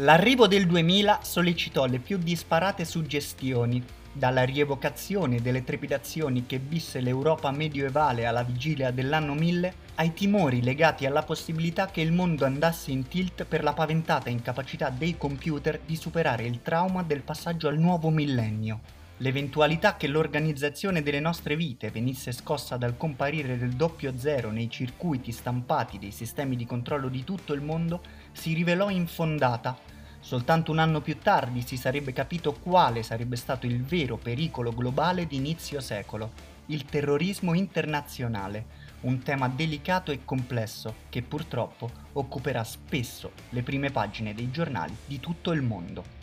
L'arrivo del 2000 sollecitò le più disparate suggestioni, dalla rievocazione delle trepidazioni che visse l'Europa medioevale alla vigilia dell'anno 1000, ai timori legati alla possibilità che il mondo andasse in tilt per la paventata incapacità dei computer di superare il trauma del passaggio al nuovo millennio. L'eventualità che l'organizzazione delle nostre vite venisse scossa dal comparire del doppio zero nei circuiti stampati dei sistemi di controllo di tutto il mondo si rivelò infondata. Soltanto un anno più tardi si sarebbe capito quale sarebbe stato il vero pericolo globale di inizio secolo, il terrorismo internazionale, un tema delicato e complesso che purtroppo occuperà spesso le prime pagine dei giornali di tutto il mondo.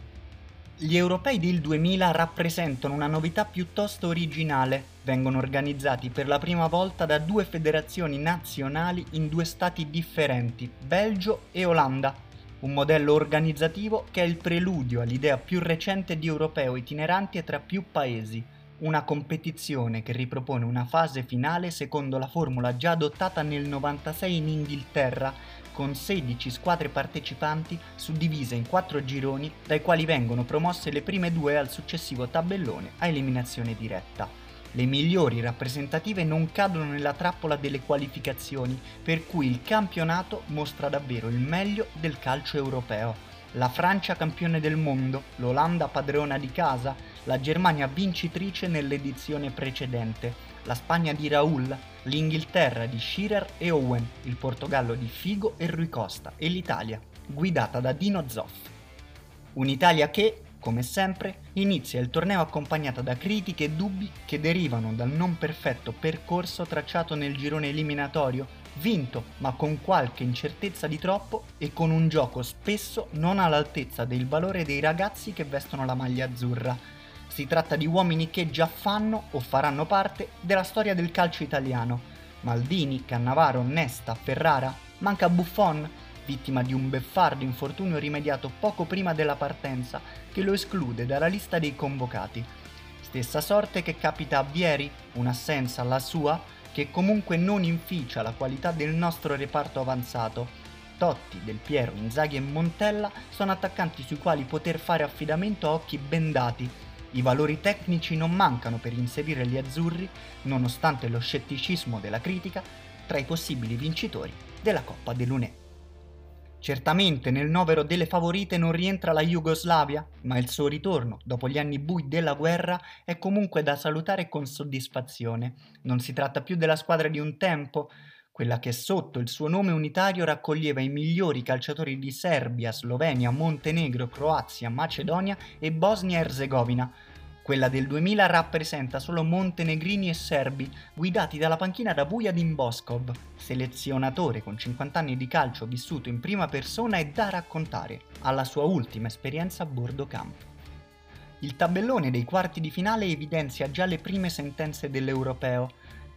Gli europei del 2000 rappresentano una novità piuttosto originale. Vengono organizzati per la prima volta da due federazioni nazionali in due stati differenti, Belgio e Olanda. Un modello organizzativo che è il preludio all'idea più recente di europeo itinerante tra più paesi. Una competizione che ripropone una fase finale secondo la formula già adottata nel 96 in Inghilterra, con 16 squadre partecipanti suddivise in 4 gironi dai quali vengono promosse le prime due al successivo tabellone a eliminazione diretta. Le migliori rappresentative non cadono nella trappola delle qualificazioni, per cui il campionato mostra davvero il meglio del calcio europeo. La Francia campione del mondo, l'Olanda padrona di casa, la Germania vincitrice nell'edizione precedente, la Spagna di Raul, l'Inghilterra di Shearer e Owen, il Portogallo di Figo e Rui Costa e l'Italia, guidata da Dino Zoff. Un'Italia che, come sempre, inizia il torneo accompagnata da critiche e dubbi che derivano dal non perfetto percorso tracciato nel girone eliminatorio, vinto ma con qualche incertezza di troppo e con un gioco spesso non all'altezza del valore dei ragazzi che vestono la maglia azzurra, si tratta di uomini che già fanno o faranno parte della storia del calcio italiano. Maldini, Cannavaro, Nesta, Ferrara, manca Buffon, vittima di un beffardo infortunio rimediato poco prima della partenza che lo esclude dalla lista dei convocati. Stessa sorte che capita a Vieri, un'assenza la sua, che comunque non inficia la qualità del nostro reparto avanzato. Totti, Del Piero, Inzaghi e Montella sono attaccanti sui quali poter fare affidamento a occhi bendati i valori tecnici non mancano per inserire gli azzurri, nonostante lo scetticismo della critica, tra i possibili vincitori della Coppa dell'UNE. Certamente nel novero delle favorite non rientra la Jugoslavia, ma il suo ritorno, dopo gli anni bui della guerra, è comunque da salutare con soddisfazione. Non si tratta più della squadra di un tempo, quella che sotto il suo nome unitario raccoglieva i migliori calciatori di Serbia, Slovenia, Montenegro, Croazia, Macedonia e Bosnia-Herzegovina. Quella del 2000 rappresenta solo montenegrini e serbi, guidati dalla panchina da Vujadin Boskov, selezionatore con 50 anni di calcio vissuto in prima persona e da raccontare, alla sua ultima esperienza a bordo campo. Il tabellone dei quarti di finale evidenzia già le prime sentenze dell'europeo,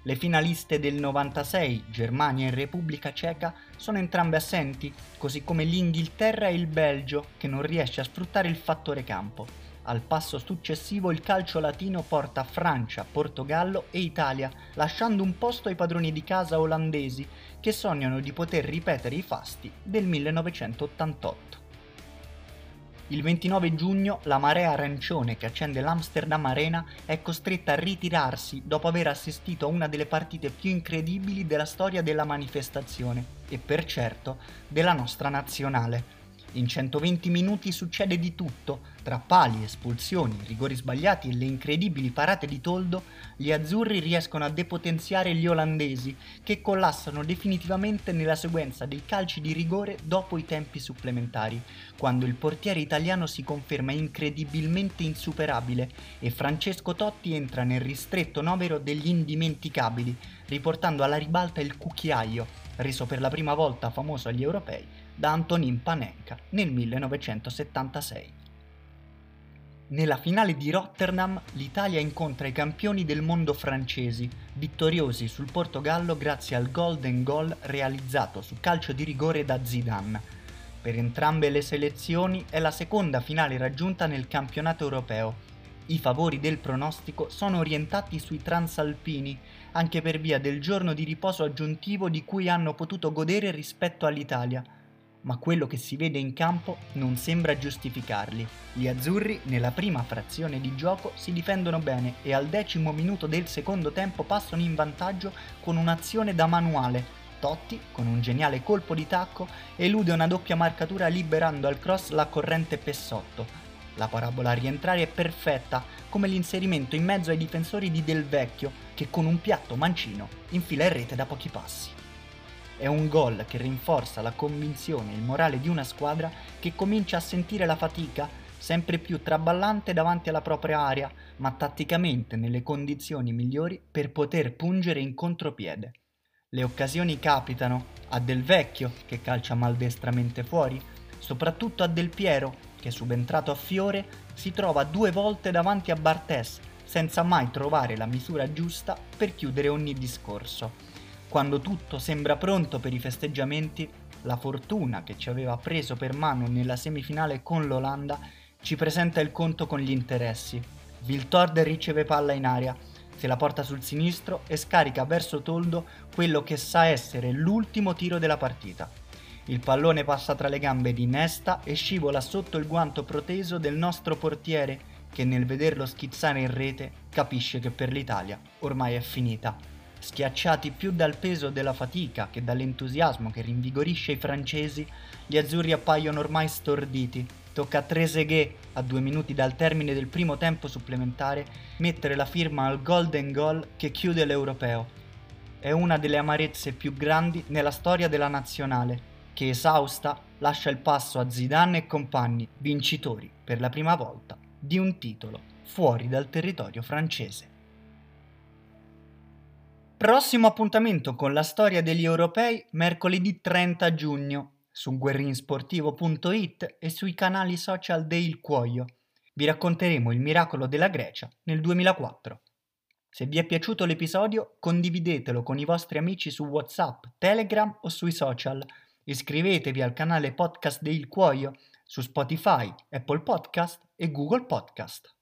le finaliste del 96, Germania e Repubblica Ceca, sono entrambe assenti, così come l'Inghilterra e il Belgio, che non riesce a sfruttare il fattore campo. Al passo successivo il calcio latino porta Francia, Portogallo e Italia, lasciando un posto ai padroni di casa olandesi, che sognano di poter ripetere i fasti del 1988. Il 29 giugno la marea arancione che accende l'Amsterdam Arena è costretta a ritirarsi dopo aver assistito a una delle partite più incredibili della storia della manifestazione e per certo della nostra nazionale. In 120 minuti succede di tutto, tra pali, espulsioni, rigori sbagliati e le incredibili parate di Toldo, gli azzurri riescono a depotenziare gli olandesi, che collassano definitivamente nella sequenza dei calci di rigore dopo i tempi supplementari, quando il portiere italiano si conferma incredibilmente insuperabile e Francesco Totti entra nel ristretto novero degli indimenticabili, riportando alla ribalta il cucchiaio, reso per la prima volta famoso agli europei da Antonin Panenka nel 1976. Nella finale di Rotterdam l'Italia incontra i campioni del mondo francesi, vittoriosi sul Portogallo grazie al golden goal realizzato su calcio di rigore da Zidane. Per entrambe le selezioni è la seconda finale raggiunta nel campionato europeo. I favori del pronostico sono orientati sui transalpini, anche per via del giorno di riposo aggiuntivo di cui hanno potuto godere rispetto all'Italia, ma quello che si vede in campo non sembra giustificarli. Gli azzurri nella prima frazione di gioco si difendono bene e al decimo minuto del secondo tempo passano in vantaggio con un'azione da manuale. Totti, con un geniale colpo di tacco, elude una doppia marcatura liberando al cross la corrente Pessotto. La parabola a rientrare è perfetta, come l'inserimento in mezzo ai difensori di Del Vecchio, che con un piatto mancino infila in rete da pochi passi. È un gol che rinforza la convinzione e il morale di una squadra che comincia a sentire la fatica sempre più traballante davanti alla propria area, ma tatticamente nelle condizioni migliori per poter pungere in contropiede. Le occasioni capitano a Del Vecchio, che calcia maldestramente fuori, soprattutto a Del Piero, che subentrato a Fiore si trova due volte davanti a Bartes, senza mai trovare la misura giusta per chiudere ogni discorso. Quando tutto sembra pronto per i festeggiamenti, la fortuna che ci aveva preso per mano nella semifinale con l'Olanda ci presenta il conto con gli interessi. Viltord riceve palla in aria, se la porta sul sinistro e scarica verso Toldo quello che sa essere l'ultimo tiro della partita. Il pallone passa tra le gambe di Nesta e scivola sotto il guanto proteso del nostro portiere che nel vederlo schizzare in rete capisce che per l'Italia ormai è finita. Schiacciati più dal peso della fatica che dall'entusiasmo che rinvigorisce i francesi, gli azzurri appaiono ormai storditi. Tocca a Trezeguet, a due minuti dal termine del primo tempo supplementare, mettere la firma al golden goal che chiude l'europeo. È una delle amarezze più grandi nella storia della nazionale, che esausta lascia il passo a Zidane e compagni, vincitori per la prima volta di un titolo fuori dal territorio francese. Prossimo appuntamento con la storia degli europei mercoledì 30 giugno su guerrinsportivo.it e sui canali social del Cuoio. Vi racconteremo il miracolo della Grecia nel 2004. Se vi è piaciuto l'episodio, condividetelo con i vostri amici su WhatsApp, Telegram o sui social. Iscrivetevi al canale podcast del Cuoio su Spotify, Apple Podcast e Google Podcast.